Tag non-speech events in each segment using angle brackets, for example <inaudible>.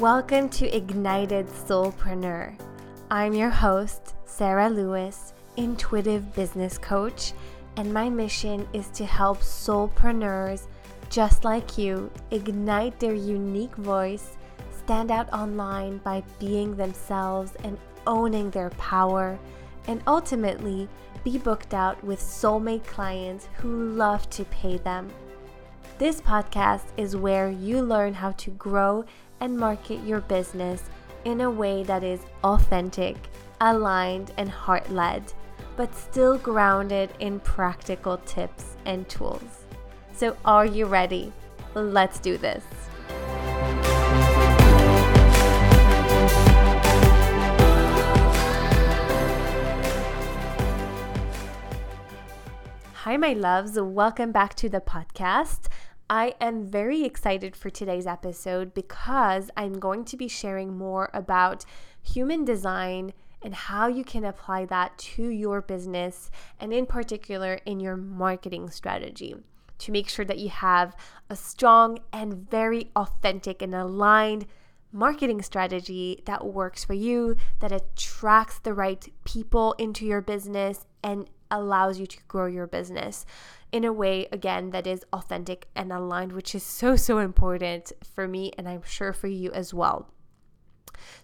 Welcome to Ignited Soulpreneur. I'm your host, Sarah Lewis, intuitive business coach, and my mission is to help soulpreneurs just like you ignite their unique voice, stand out online by being themselves and owning their power, and ultimately be booked out with soulmate clients who love to pay them. This podcast is where you learn how to grow and market your business in a way that is authentic, aligned, and heart led, but still grounded in practical tips and tools. So, are you ready? Let's do this. Hi, my loves. Welcome back to the podcast. I am very excited for today's episode because I'm going to be sharing more about human design and how you can apply that to your business and, in particular, in your marketing strategy to make sure that you have a strong and very authentic and aligned marketing strategy that works for you, that attracts the right people into your business and allows you to grow your business in a way, again, that is authentic and aligned, which is so, so important for me and I'm sure for you as well.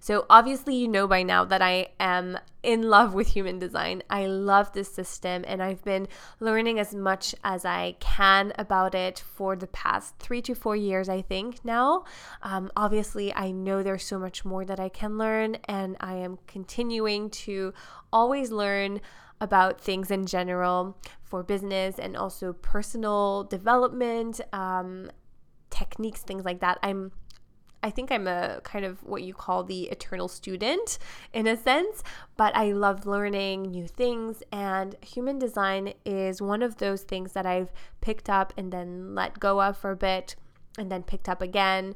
So, obviously, you know by now that I am in love with human design. I love this system, and I've been learning as much as I can about it for the past three to four years, I think now. Um, obviously, I know there's so much more that I can learn, and I am continuing to always learn about things in general for business and also personal development um, techniques, things like that. I'm I think I'm a kind of what you call the eternal student in a sense, but I love learning new things. And human design is one of those things that I've picked up and then let go of for a bit, and then picked up again,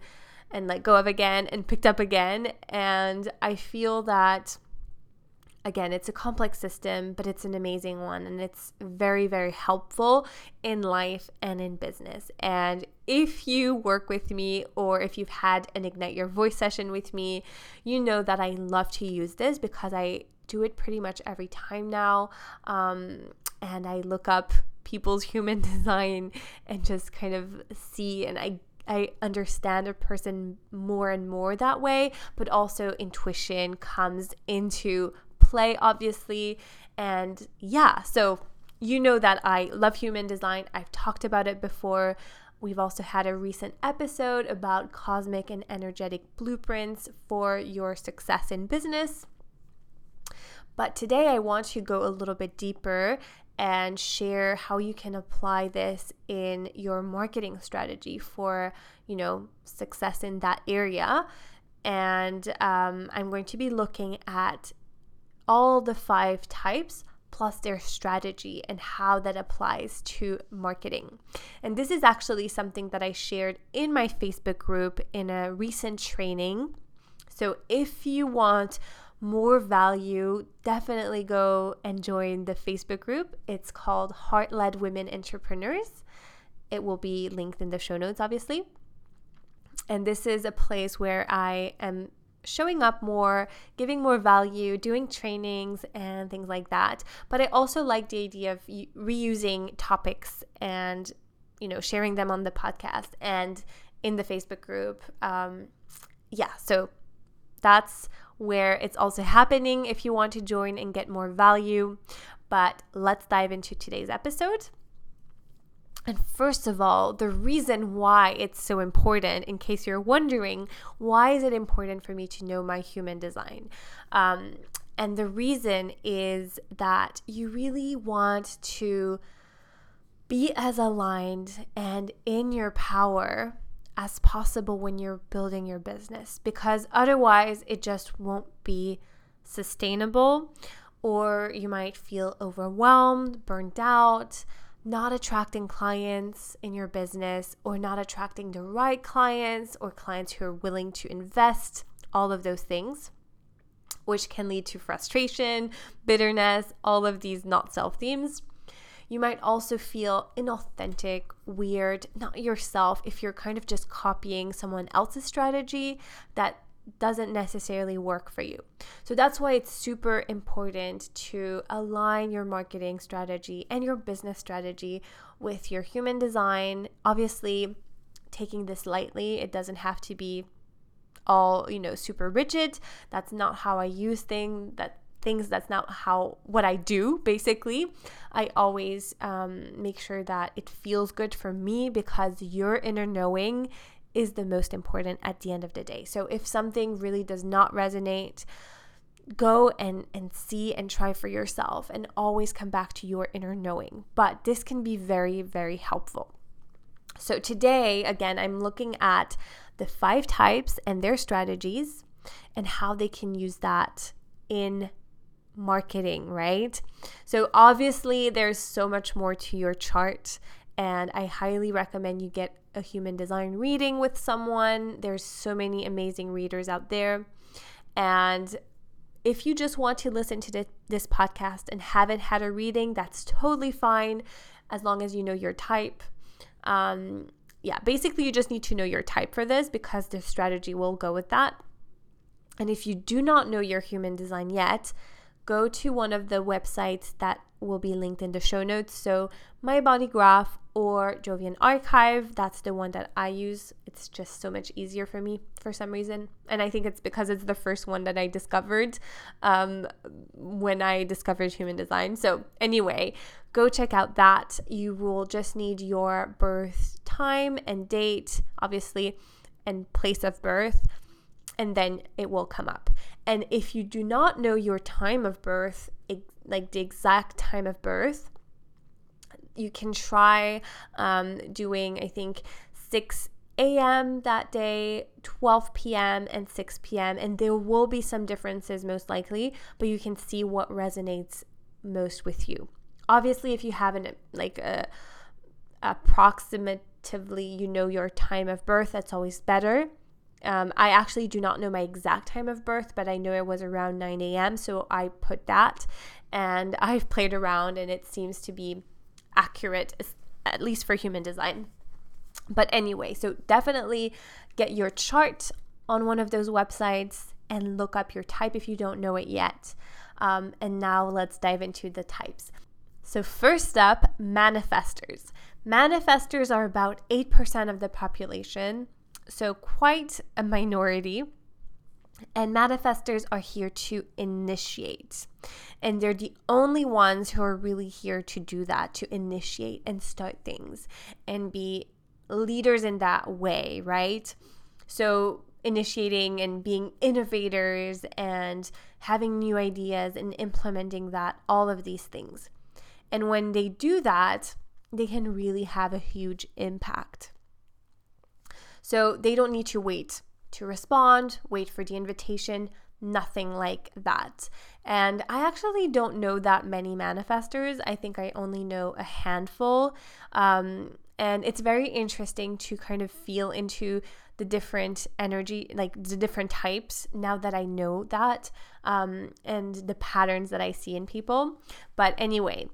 and let go of again, and picked up again. And I feel that again, it's a complex system, but it's an amazing one and it's very, very helpful in life and in business. And if you work with me or if you've had an Ignite Your Voice session with me, you know that I love to use this because I do it pretty much every time now. Um, and I look up people's <laughs> human design and just kind of see and I I understand a person more and more that way, but also intuition comes into play, obviously. And yeah, so you know that I love human design. I've talked about it before. We've also had a recent episode about cosmic and energetic blueprints for your success in business. But today I want to go a little bit deeper and share how you can apply this in your marketing strategy for, you know, success in that area. And um, I'm going to be looking at all the five types plus their strategy and how that applies to marketing. And this is actually something that I shared in my Facebook group in a recent training. So if you want more value, definitely go and join the Facebook group. It's called Heart Led Women Entrepreneurs. It will be linked in the show notes, obviously. And this is a place where I am showing up more, giving more value, doing trainings and things like that. But I also like the idea of reusing topics and you know sharing them on the podcast and in the Facebook group. Um, yeah, so that's where it's also happening if you want to join and get more value. But let's dive into today's episode. And first of all, the reason why it's so important, in case you're wondering, why is it important for me to know my human design? Um, and the reason is that you really want to be as aligned and in your power as possible when you're building your business because otherwise it just won't be sustainable or you might feel overwhelmed, burned out not attracting clients in your business or not attracting the right clients or clients who are willing to invest, all of those things, which can lead to frustration, bitterness, all of these not self themes. You might also feel inauthentic, weird, not yourself if you're kind of just copying someone else's strategy that doesn't necessarily work for you. So that's why it's super important to align your marketing strategy and your business strategy with your human design. Obviously, taking this lightly, it doesn't have to be all, you know, super rigid. That's not how I use things. That things that's not how what I do basically. I always um, make sure that it feels good for me because your inner knowing is the most important at the end of the day. So if something really does not resonate, go and and see and try for yourself and always come back to your inner knowing. But this can be very very helpful. So today again I'm looking at the five types and their strategies and how they can use that in marketing, right? So obviously there's so much more to your chart and I highly recommend you get a human design reading with someone. There's so many amazing readers out there. And if you just want to listen to this podcast and haven't had a reading, that's totally fine as long as you know your type. Um, yeah, basically, you just need to know your type for this because the strategy will go with that. And if you do not know your human design yet, go to one of the websites that will be linked in the show notes. So, My Body Graph or Jovian Archive. That's the one that I use. It's just so much easier for me for some reason. And I think it's because it's the first one that I discovered um, when I discovered human design. So, anyway, go check out that. You will just need your birth time and date, obviously, and place of birth. And then it will come up. And if you do not know your time of birth, like the exact time of birth, you can try um, doing, I think, 6 a.m. that day, 12 p.m., and 6 p.m. And there will be some differences, most likely, but you can see what resonates most with you. Obviously, if you have an like a approximatively, you know your time of birth, that's always better. Um, I actually do not know my exact time of birth, but I know it was around 9 a.m. So I put that and <laughs> I've played around and it seems to be accurate, at least for human design. But anyway, so definitely get your chart on one of those websites and look up your type if you don't know it yet. Um, and now let's dive into the types. So, first up, manifestors. Manifestors are about 8% of the population, so quite a minority. And manifestors are here to initiate. And they're the only ones who are really here to do that, to initiate and start things and be leaders in that way, right? So, initiating and being innovators and having new ideas and implementing that, all of these things. And when they do that, they can really have a huge impact. So, they don't need to wait to respond, wait for the invitation, nothing like that. And I actually don't know that many manifestors. I think I only know a handful. Um, and it's very interesting to kind of feel into the different energy, like the different types, now that I know that um, and the patterns that I see in people. But anyway,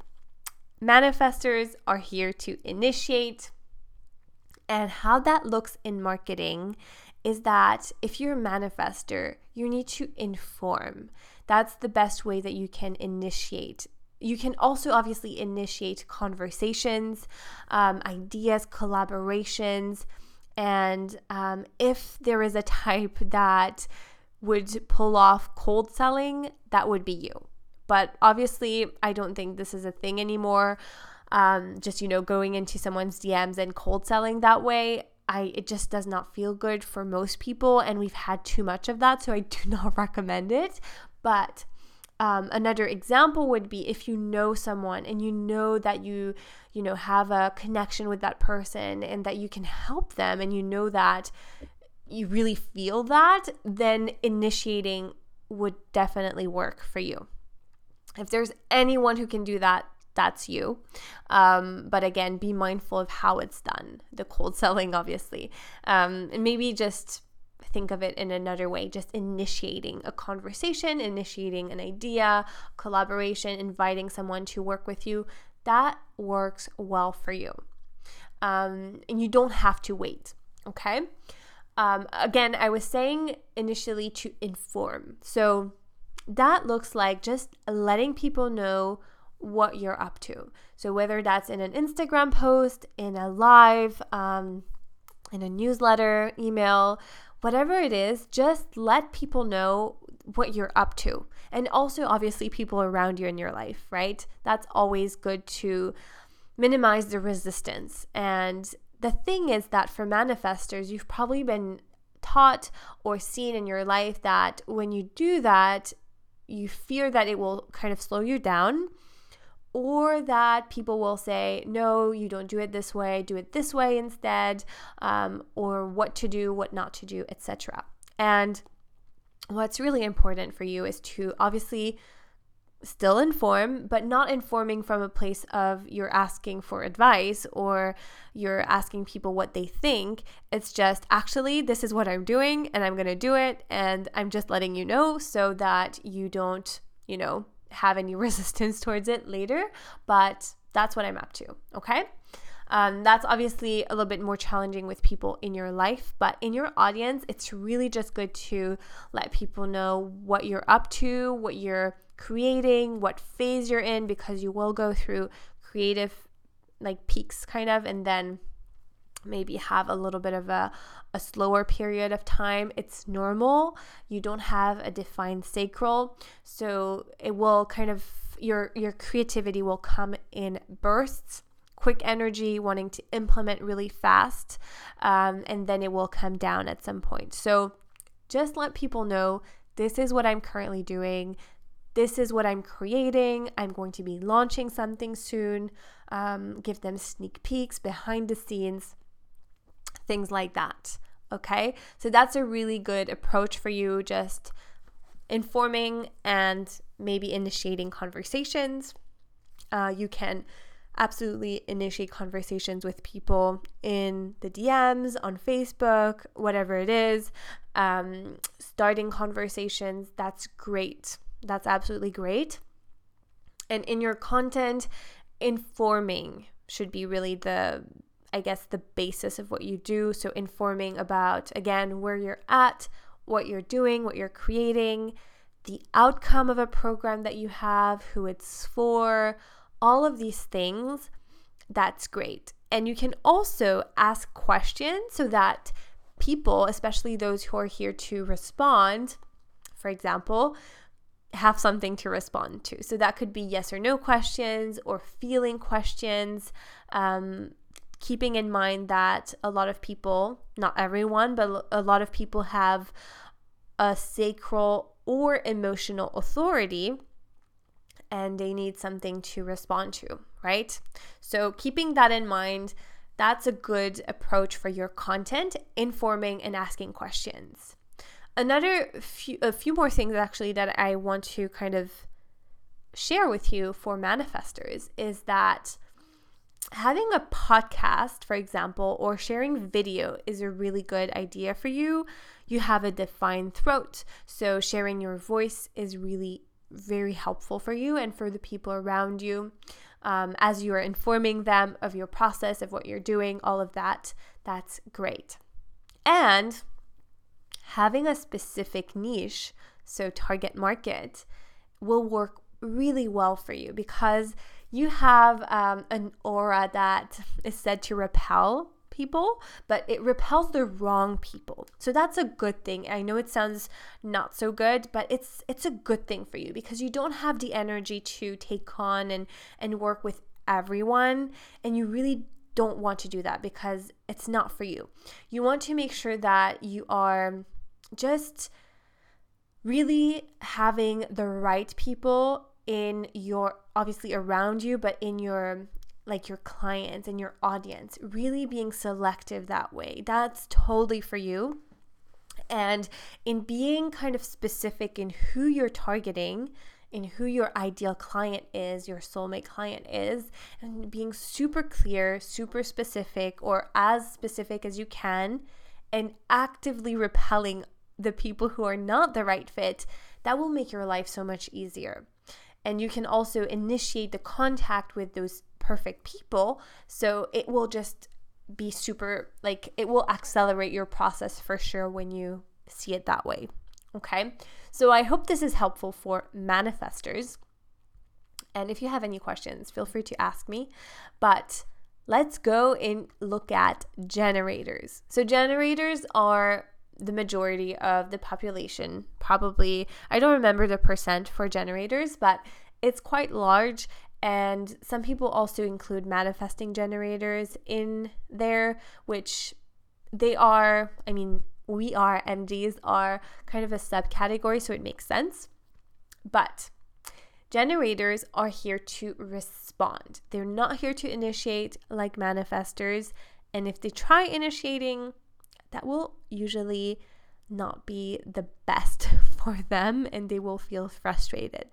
manifestors are here to initiate. And how that looks in marketing is that if you're a manifester, you need to inform. That's the best way that you can initiate. You can also obviously initiate conversations, um, ideas, collaborations. And um, if there is a type that would pull off cold selling, that would be you. But obviously, I don't think this is a thing anymore. Um, just, you know, going into someone's DMs and cold selling that way. I it just does not feel good for most people and we've had too much of that so I <laughs> do not recommend it. But um, another example would be if you know someone and you know that you you know have a connection with that person and that you can help them and you know that you really feel that then initiating would definitely work for you. If there's anyone who can do that that's you. Um, but again, be mindful of how it's done, the cold <laughs> selling, obviously. Um, and maybe just think of it in another way, just initiating a conversation, initiating an idea, collaboration, inviting someone to work with you. That works well for you. Um, and you don't have to wait, okay? Um, again, I was saying initially to inform. So that looks like just letting people know what you're up to. So whether that's in an Instagram post, in a live, um, in a newsletter, email, whatever it is, just let people know what you're up to. And also, obviously, people around you in your life, right? That's always good to minimize the resistance. And the thing is that for manifestors, you've probably been taught or seen in your life that when you do that, you fear that it will kind of slow you down or that people will say, no, you don't do it this way, do it this way instead, um, or what to do, what not to do, etc. And what's really important for you is to obviously still inform, but not informing from a place of you're asking for advice or you're asking people what they think. It's just actually, this is what I'm doing and I'm going to do it. And I'm just letting you know so that you don't, you know, have any <laughs> resistance towards it later, but that's what I'm up to. Okay. Um, that's obviously a little bit more challenging with people in your life, but in your audience, it's really just good to let people know what you're up to, what you're creating, what phase you're in, because you will go through creative like peaks kind of, and then maybe have a little bit of a, a slower period of time. It's normal. You don't have a defined sacral. So it will kind of your your creativity will come in bursts quick energy wanting to implement really fast um, and then it will come down at some point so just let people know this is what i'm currently doing this is what i'm creating i'm going to be launching something soon um, give them sneak peeks behind the scenes things like that. Okay, so that's a really good approach for you, just informing and maybe initiating conversations. Uh, you can absolutely initiate conversations with people in the DMs, on Facebook, whatever it is. Um, starting conversations, that's great. That's absolutely great. And in your content, informing should be really the I guess, the basis of what you do. So, informing about, again, where you're at, what you're doing, what you're creating, the outcome of a program that you have, who it's for, all of these things, that's great. And you can also ask questions so that people, especially those who are here to respond, for example, have something to respond to. So that could be yes or no questions or feeling questions. Um, keeping in mind that a lot of people, not everyone, but a lot of people have a sacral or emotional authority and they need something to respond to, right? So, keeping that in mind, that's a good approach for your content, informing and asking questions. Another few, a few more things actually that I want to kind of share with you for manifestors is that having a podcast, for example, or sharing video is a really good idea for you. You have a defined throat, so sharing your voice is really very helpful for you and for the people around you. Um, as you are informing them of your process, of what you're doing, all of that, that's great. And having a specific niche, so target market, will work really well for you because you have um, an aura that is said to repel people, but it repels the wrong people. So that's a good thing. I know it sounds not so good, but it's it's a good thing for you because you don't have the energy to take on and and work with everyone and you really don't want to do that because it's not for you. You want to make sure that you are just really having the right people in your obviously around you, but in your like your clients and your audience, really being selective that way. That's totally for you. And in being kind of specific in who you're targeting, in who your ideal client is, your soulmate client is, and being super clear, super specific, or as specific as you can, and actively repelling the people who are not the right fit, that will make your life so much easier. And you can also initiate the contact with those perfect people. So it will just be super like it will accelerate your process for sure when you see it that way. Okay? So I hope this is helpful for manifestors. And if you have any questions, feel free to ask me. But let's go and look at generators. So, generators are the majority of the population, probably, I don't remember the percent for generators, but it's quite large. And some people also include manifesting generators in there, which they are, I mean, we are, MGs are kind of a subcategory, so it makes sense. But Generators are here to respond. They're not here to initiate like manifestors. And if they try initiating, that will usually not be the best <laughs> for them and they will feel frustrated.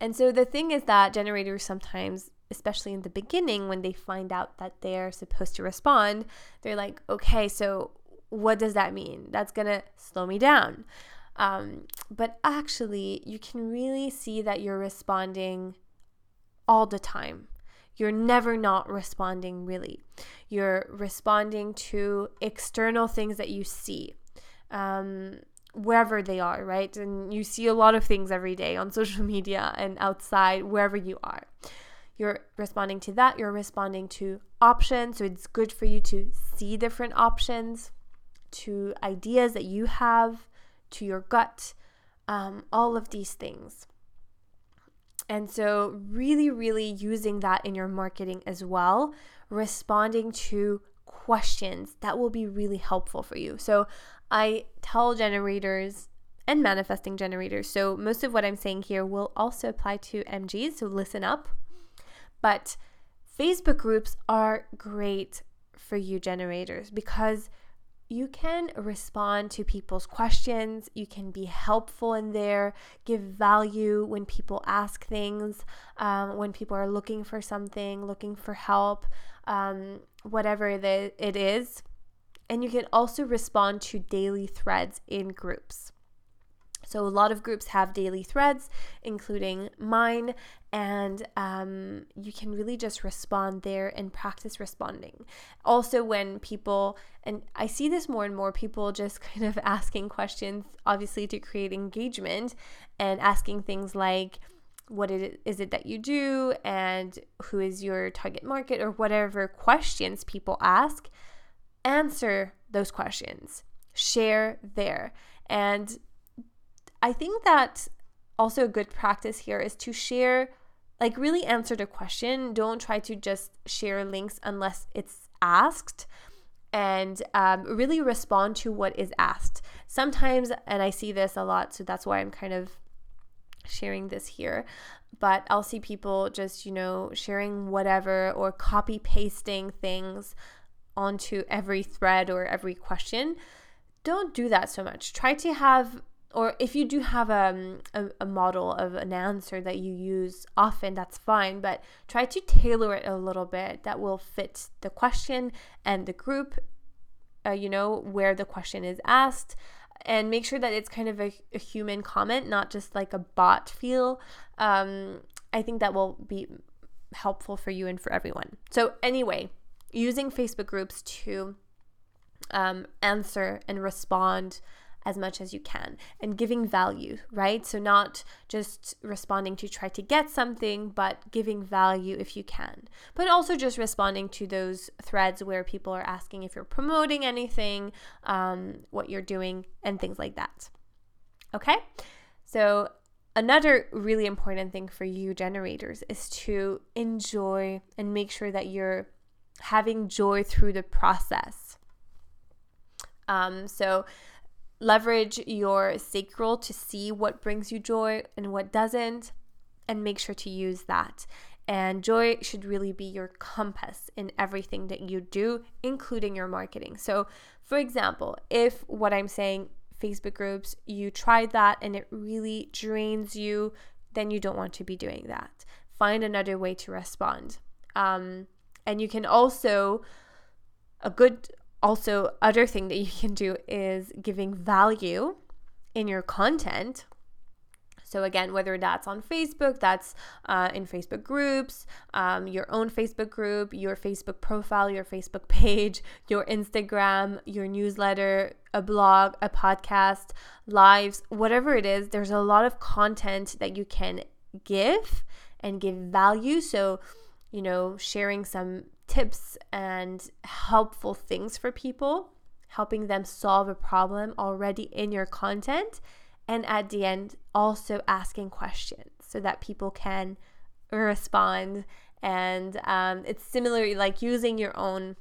And so the thing is that generators sometimes, especially in the beginning, when they find out that they're supposed to respond, they're like, okay, so what does that mean? That's to slow me down. Um, but actually, you can really see that you're responding all the time. You're never not responding, really. You're responding to external things that you see, um, wherever they are, right? And you see a lot of things every day on <laughs> social media and outside, wherever you are. You're responding to that. You're responding to options. So it's good for you to see different options, to ideas that you have to your gut, um, all of these things. And so, really, really using that in your marketing as well, responding to questions that will be really helpful for you. So, I tell generators and manifesting generators. So, most of what I'm saying here will also apply to MGs. So, listen up. But Facebook groups are great for you generators because you can respond to people's questions. You can be helpful in there, give value when people ask things, um, when people are looking for something, looking for help, um, whatever it is. And you can also respond to daily threads in groups. So, a lot of groups have daily threads, including mine, and um, you can really just respond there and practice responding. Also, when people, and I see this more and more, people just <laughs> kind of asking questions, obviously, to create engagement and asking things like, what is it that you do? And who is your target market? or whatever questions people ask answer those questions. Share there. And I think that also a good practice here is to share, like, really answer the question. Don't try to just share links unless it's asked and um, really respond to what is asked. Sometimes, and I see this a lot, so that's why I'm kind of sharing this here. But I'll see people just, you know, sharing whatever or copy pasting things onto every thread or every question. Don't do that so much. Try to have or if you do have um, a, a, model of an answer that you use often, that's fine, but try to tailor it a little bit that will fit the question and the group, uh, you know, where the question is asked. And make sure that it's kind of a, a human comment, not just like a bot feel. Um, I think that will be helpful for you and for everyone. So, anyway, using Facebook groups to um, answer and respond as much as you can and giving value, right? So, not just responding to try to get something, but giving value if you can. But also just responding to those threads where people are asking if you're promoting anything, um, what you're doing, and things like that. Okay? So, another really important thing for you generators is to enjoy and make sure that you're having joy through the process. Um, so, Leverage your sacral to see what brings you joy and what doesn't, and make sure to use that. And joy should really be your compass in everything that you do, including your marketing. So, for example, if what I'm saying, Facebook groups, you tried that and it really drains you, then you don't want to be doing that. Find another way to respond. Um, and you can also, a good also other thing that you can do is giving value in your content So, again, whether that's on Facebook, that's uh, in Facebook groups, um, your own Facebook group, your Facebook profile, your Facebook page, <laughs> your Instagram, your newsletter, a blog, a podcast, lives, whatever it is, there's a lot of content that you can give and give value. So, you know, sharing some tips and helpful things for people, helping them solve a problem already in your content and at the end also asking questions so that people can respond. And um, it's similar like using your own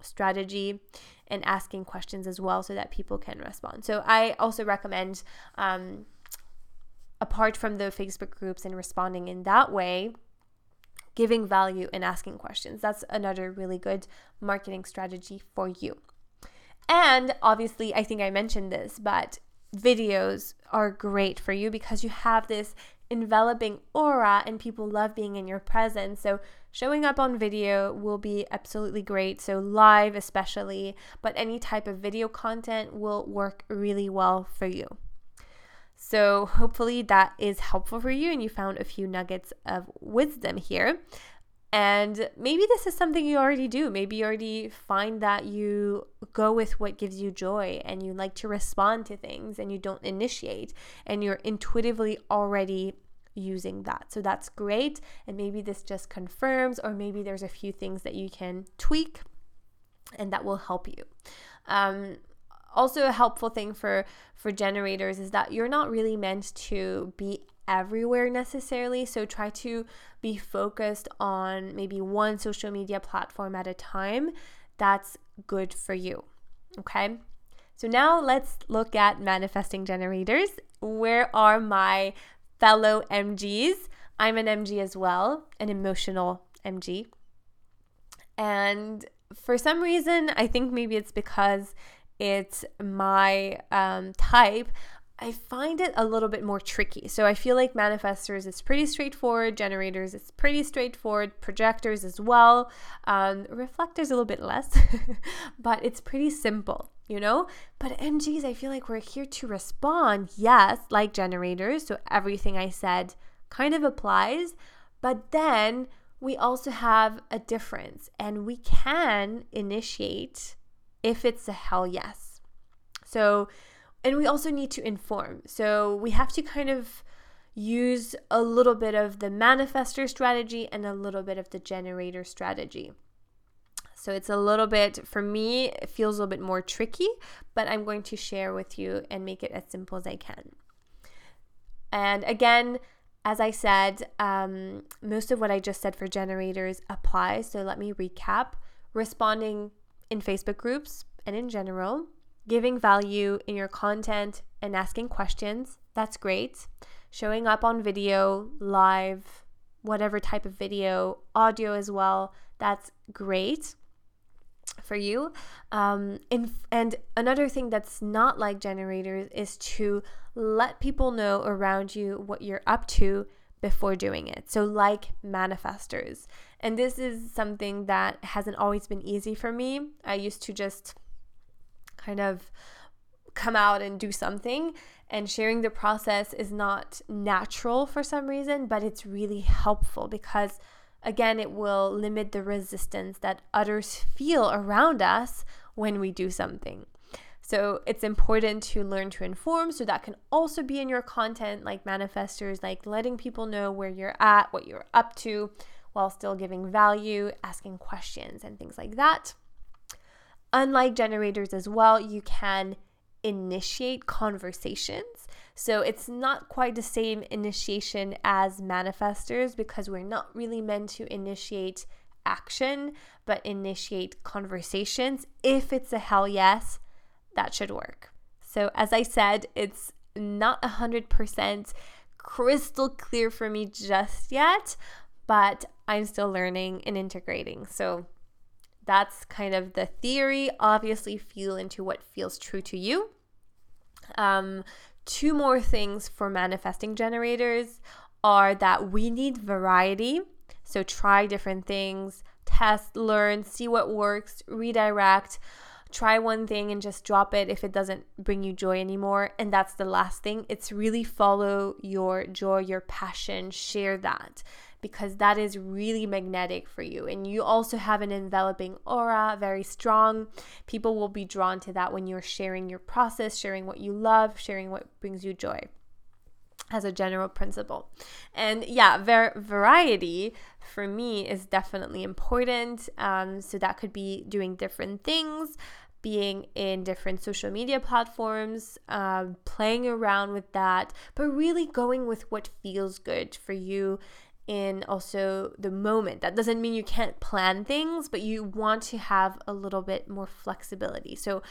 strategy and asking questions as well so that people can respond. So i also recommend um, apart from the facebook groups and responding in that way giving value and asking questions that's another really good marketing strategy for you and obviously i think i mentioned this but videos are great for you because you have this enveloping aura and people love being in your presence. So, showing up on video will be absolutely great. So, live especially, but any type of video content will work really well for you. So, hopefully, that is helpful for you and you found a few nuggets of wisdom here. And maybe this is something you already do. Maybe you already find that you go with what gives you joy and you like to respond to things and you don't initiate and you're intuitively already using that. So that's great. And maybe this just confirms, or maybe there's a few things that you can tweak and that will help you. Um, also a helpful thing for for generators is that you're not really meant to be everywhere necessarily. So try to be focused on maybe one social media platform at a time. That's good for you. Okay. So now let's look at manifesting generators. Where are my fellow MGs? I'm an MG as well, an emotional MG. And for some reason, I think maybe it's because it's my um, type. I find it a little bit more tricky. So I feel like manifestors is pretty straightforward, generators is pretty straightforward, projectors as well, um, reflectors a little bit less, <laughs> but it's pretty simple, you know? But MGs, I feel like we're here to respond, yes, like generators. So everything I said kind of applies, but then we also have a difference and we can initiate if it's a hell yes. So, and we also need to inform. So we have to kind of use a little bit of the manifestor strategy and a little bit of the generator strategy. So it's a little bit, for me, it feels a little bit more tricky, but I'm going to share with you and make it as simple as I can. And again, as I said, um, most of what I just said for generators applies. So let me recap responding in Facebook groups and in general, giving value in your content and asking questions. That's great. Showing up on video, live, whatever type of video, audio as well. That's great for you. Um, and, and another thing that's not like generators is to let people know around you what you're up to before doing it. So, like manifestors. And this is something that hasn't always been easy for me. I used to just kind of come out and do something. And sharing the process is not natural for some reason, but it's really helpful because, again, it will limit the resistance that others feel around us when we do something. So it's important to learn to inform. So that can also be in your content, like manifestors, like letting people know where you're at, what you're up to, while still giving value, asking questions, and things like that. Unlike generators as well, you can initiate conversations. So it's not quite the same initiation as manifestors because we're not really meant to initiate action, but initiate conversations. If it's a hell yes, that should work. So, as I said, it's not 100% crystal clear for me just yet, but I'm still learning and integrating. So, that's kind of the theory. Obviously, feel into what feels true to you. Um, two more things for manifesting generators are that we need variety. So, try different things, test, learn, see what works, redirect. try one thing and just drop it if it doesn't bring you joy anymore. And that's the last thing. It's really follow your joy, your passion, share that because that is really magnetic for you. And you also have an enveloping aura, very strong. People will be drawn to that when you're sharing your process, sharing what you love, sharing what brings you joy as a general principle. And yeah, variety for me is definitely important. Um, so that could be doing different things, being in different social media platforms, um, playing around with that, but really going with what feels good for you in also the moment. That doesn't mean you can't plan things, but you want to have a little bit more flexibility. So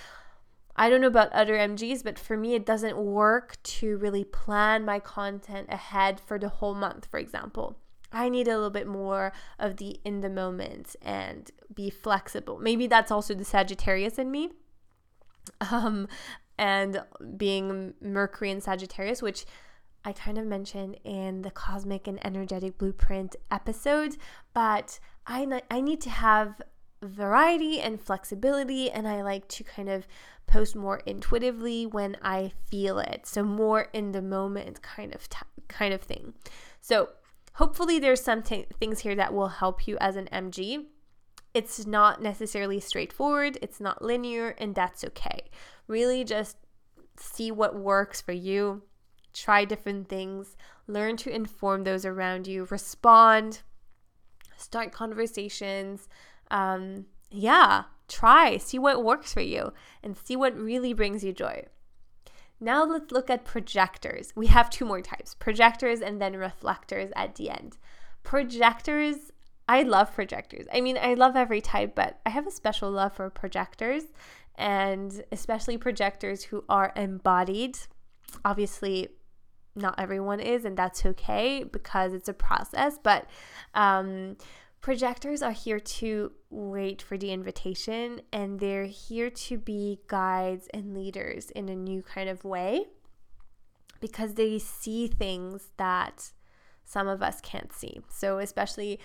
I don't know about other MGs, but for me, it doesn't work to really plan my content ahead for the whole month, for example. I need a little bit more of the in the moment and be flexible. Maybe that's also the Sagittarius in me. <laughs> Um, and being Mercury and Sagittarius, which I kind of mentioned in the Cosmic and Energetic Blueprint episode, but I, I need to have variety and flexibility, and I like to kind of post more intuitively when I feel it. So more in the moment kind of t- kind of thing. So hopefully there's some t- things here that will help you as an MG. It's not necessarily straightforward, it's not linear, and that's okay. Really just see what works for you try different things, learn to inform those around you, respond, start conversations. Um, yeah, try, see what works for you, and see what really brings you joy. Now let's look at projectors. We have two more types projectors and then reflectors at the end. Projectors, I love projectors. I mean, I love every type, but I have a special love for projectors and especially projectors who are embodied. Obviously, not everyone is, and that's okay because it's a process. But um, projectors are here to wait for the invitation, and they're here to be guides and leaders in a new kind of way because they see things that some of us can't see. So, especially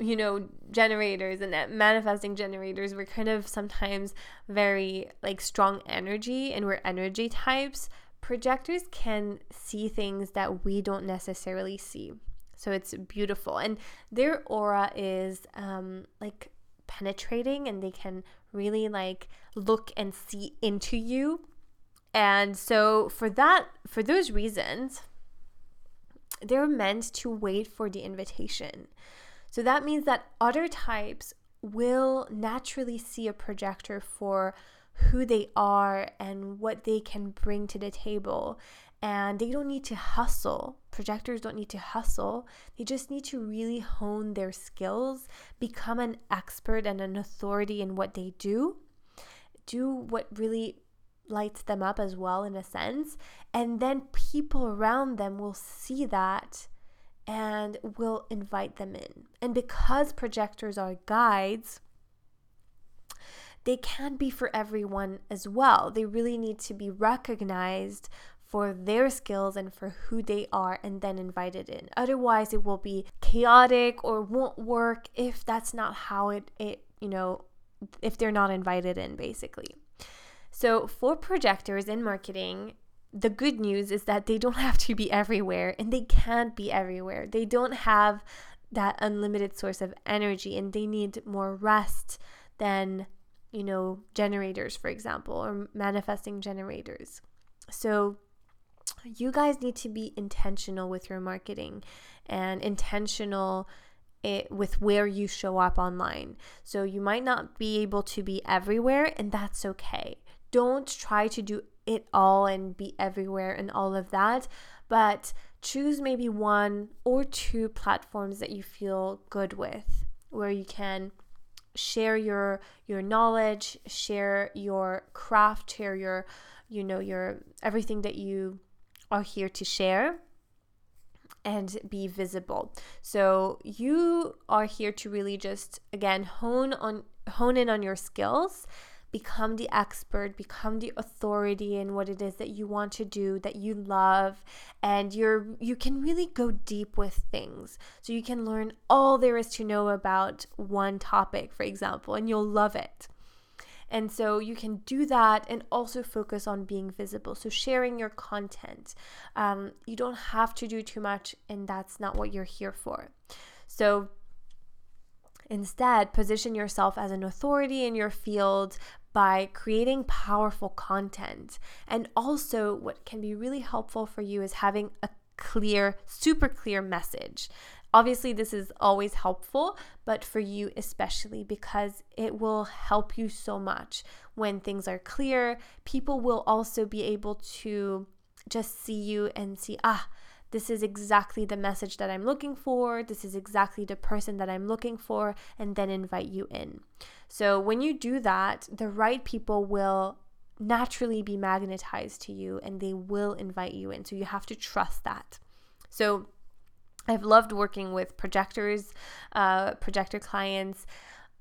you know generators and manifesting generators we're kind of sometimes very like strong energy and we're energy types projectors can see things that we don't necessarily see. So it's beautiful. And their aura is um, like penetrating and they can really like look and see into you. And so for that, for those reasons, they're meant to wait for the invitation. So that means that other types will naturally see a projector for who they are and what they can bring to the table. And they don't need to hustle. Projectors don't need to hustle. They just need to really hone their skills, become an expert and an authority in what they do, do what really lights them up as well, in a sense. And then people around them will see that and will invite them in. And because projectors are guides, they can be for everyone as well. They really need to be recognized for their skills and for who they are and then invited in. Otherwise, it will be chaotic or won't work if that's not how it, it you know, if they're not invited in, basically. So, for projectors in marketing, the good news is that they don't <laughs> have to be everywhere and they can't be everywhere. They don't have that unlimited source of energy and they need more rest than you know, generators, for example, or manifesting generators. So, you guys need to be intentional with your marketing and intentional it, with where you show up online. So, you might not be able to be everywhere, and that's okay. Don't try to do it all and be everywhere and all of that, but choose maybe one or two platforms that you feel good with where you can share your your knowledge share your craft share your you know your everything that you are here to share and be visible. So you are here to really just again hone on hone in on your skills become the expert, become the authority in what it is that you want to do, that you love, and you're you can really go deep with things. So you can learn all there is to know about one topic, for example, and you'll love it. And so you can do that and also focus on being visible. So, sharing your content. Um, you don't have to do too much, and that's not what you're here for. So, instead, position yourself as an authority in your field by creating powerful content. And also, what can be really helpful for you is having a clear, super clear message. Obviously, this is always helpful, but for you especially because it will help you so much when things are clear. People will also be able to just see you and see, ah, this is exactly the message that I'm looking for. This is exactly the person that I'm looking for, and then invite you in. So, when you do that, the right people will naturally be magnetized to you and they will invite you in. So, you have to trust that. So, I've loved working with projectors, uh, projector clients,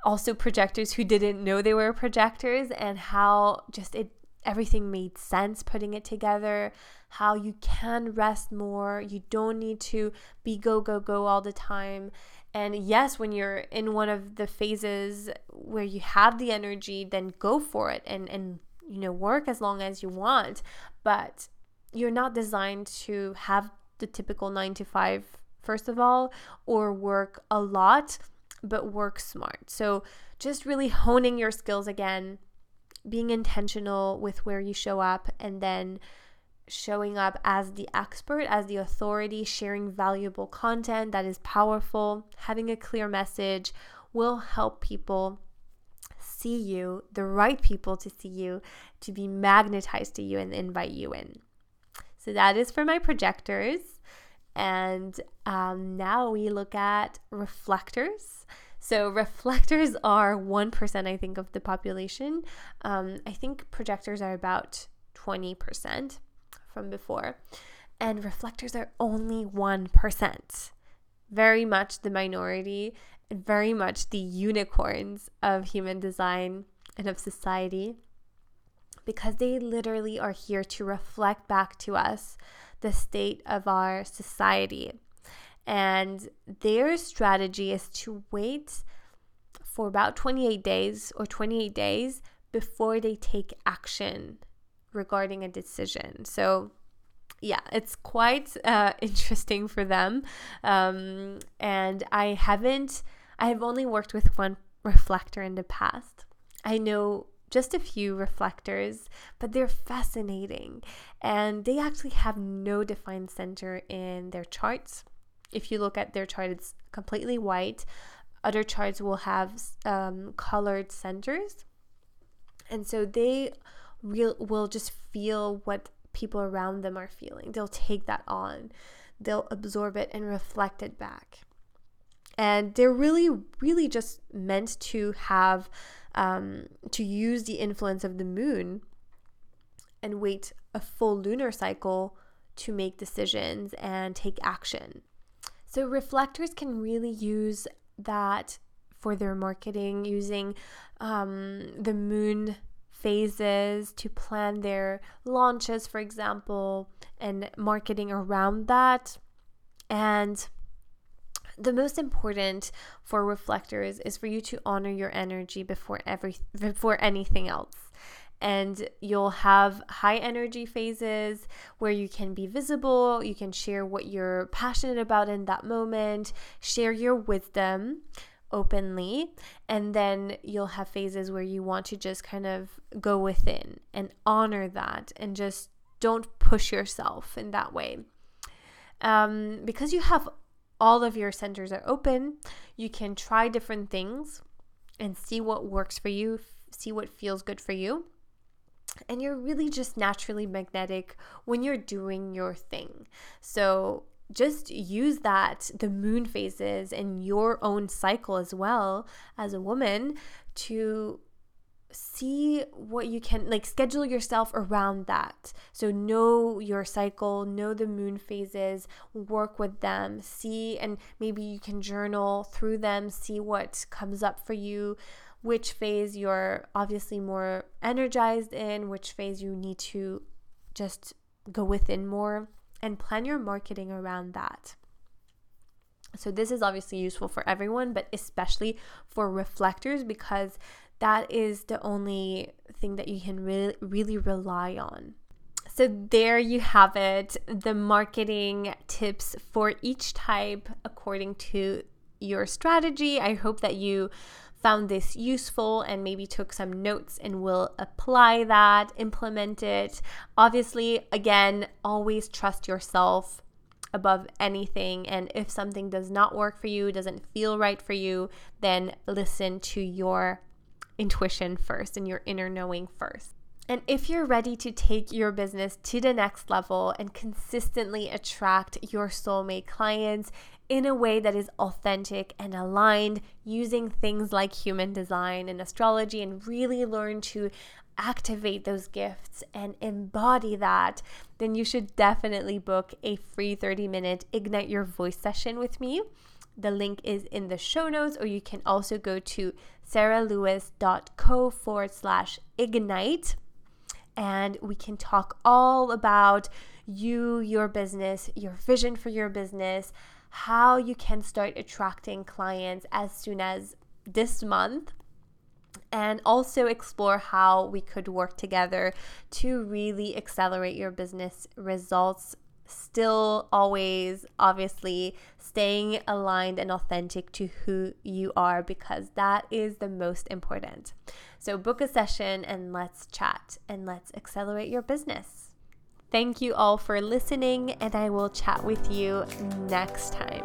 also projectors who didn't know they were projectors, and how just it everything made sense putting it together. How you can rest more. You don't need to be go go go all the time. And yes, when you're in one of the phases where you have the energy, then go for it and and you know work as long as you want. But you're not designed to have the typical nine to five first of all, or work a lot, but work smart. So just really honing your skills again, being intentional with where you show up, and then showing up as the expert, as the authority, sharing valuable content that is powerful, having a clear message will help people see you, the right people to see you, to be magnetized to you and invite you in. So that is for my projectors. And um, now we look at reflectors. So, reflectors <laughs> are 1%, I think, of the population. Um, I think projectors are about 20% from before. And reflectors are only 1%. Very much the minority and very much the unicorns of human design and of society because they literally are here to reflect back to us the state of our society. And their strategy is to wait for about 28 days or 28 days before they take action regarding a decision. So, yeah, it's quite uh, <laughs> interesting for them. Um, and I haven't, I have only worked with one reflector in the past. I know just a few reflectors, but they're fascinating. And they actually have no defined center in their charts. If you look at their chart, it's completely white. Other charts will have um, colored centers. And so they real, will just feel what people around them are feeling. They'll take that on, they'll absorb it and reflect it back. And they're really, really just meant to have um, to use the influence of the moon and wait a full lunar cycle to make decisions and take action. So, reflectors can really use that for their marketing using um, the moon phases to plan their launches, for example, and marketing around that. And the most important for reflectors is for you to honor your energy before every before anything else and you'll have high energy phases where you can be visible, you can share what you're passionate about in that moment, share your wisdom openly, and then you'll have phases where you want to just kind of go within and honor that and just don't push yourself in that way. Um, because you have all of your centers are open. You can try different things and see what works for you, see what feels good for you. And you're really just naturally magnetic when you're doing your thing. So just use that, the moon phases, and your own cycle as well as a woman to see what you can like schedule yourself around that. So know your cycle know the moon phases work with them see and maybe you can journal through them see what comes up for you which phase you're obviously more energized in which phase you need to just go within more and plan your marketing around that so, this is obviously useful for everyone, but especially for reflectors because that is the only thing that you can really, really rely on. So, there you have it the marketing tips for each type according to your strategy. I hope that you found this useful and maybe took some notes and will apply that, implement it. Obviously, again, always trust yourself above anything. And if something does not work for you, doesn't feel right for you, then listen to your intuition first and your inner knowing first. And if you're ready to take your business to the next level and consistently attract your soulmate clients in a way that is authentic and aligned using things like human design and astrology, and really learn to activate those gifts and embody that, then you should definitely book a free 30 minute Ignite Your Voice session with me. The link is in the show notes, or you can also go to saralewis.co forward slash ignite and we can talk all about you, your business, your vision for your business, how you can start attracting clients as soon as this month and also explore how we could work together to really accelerate your business results still always obviously staying aligned and authentic to who you are because that is the most important. So, book a session and let's chat and let's accelerate your business. Thank you all for listening, and I will chat with you next time.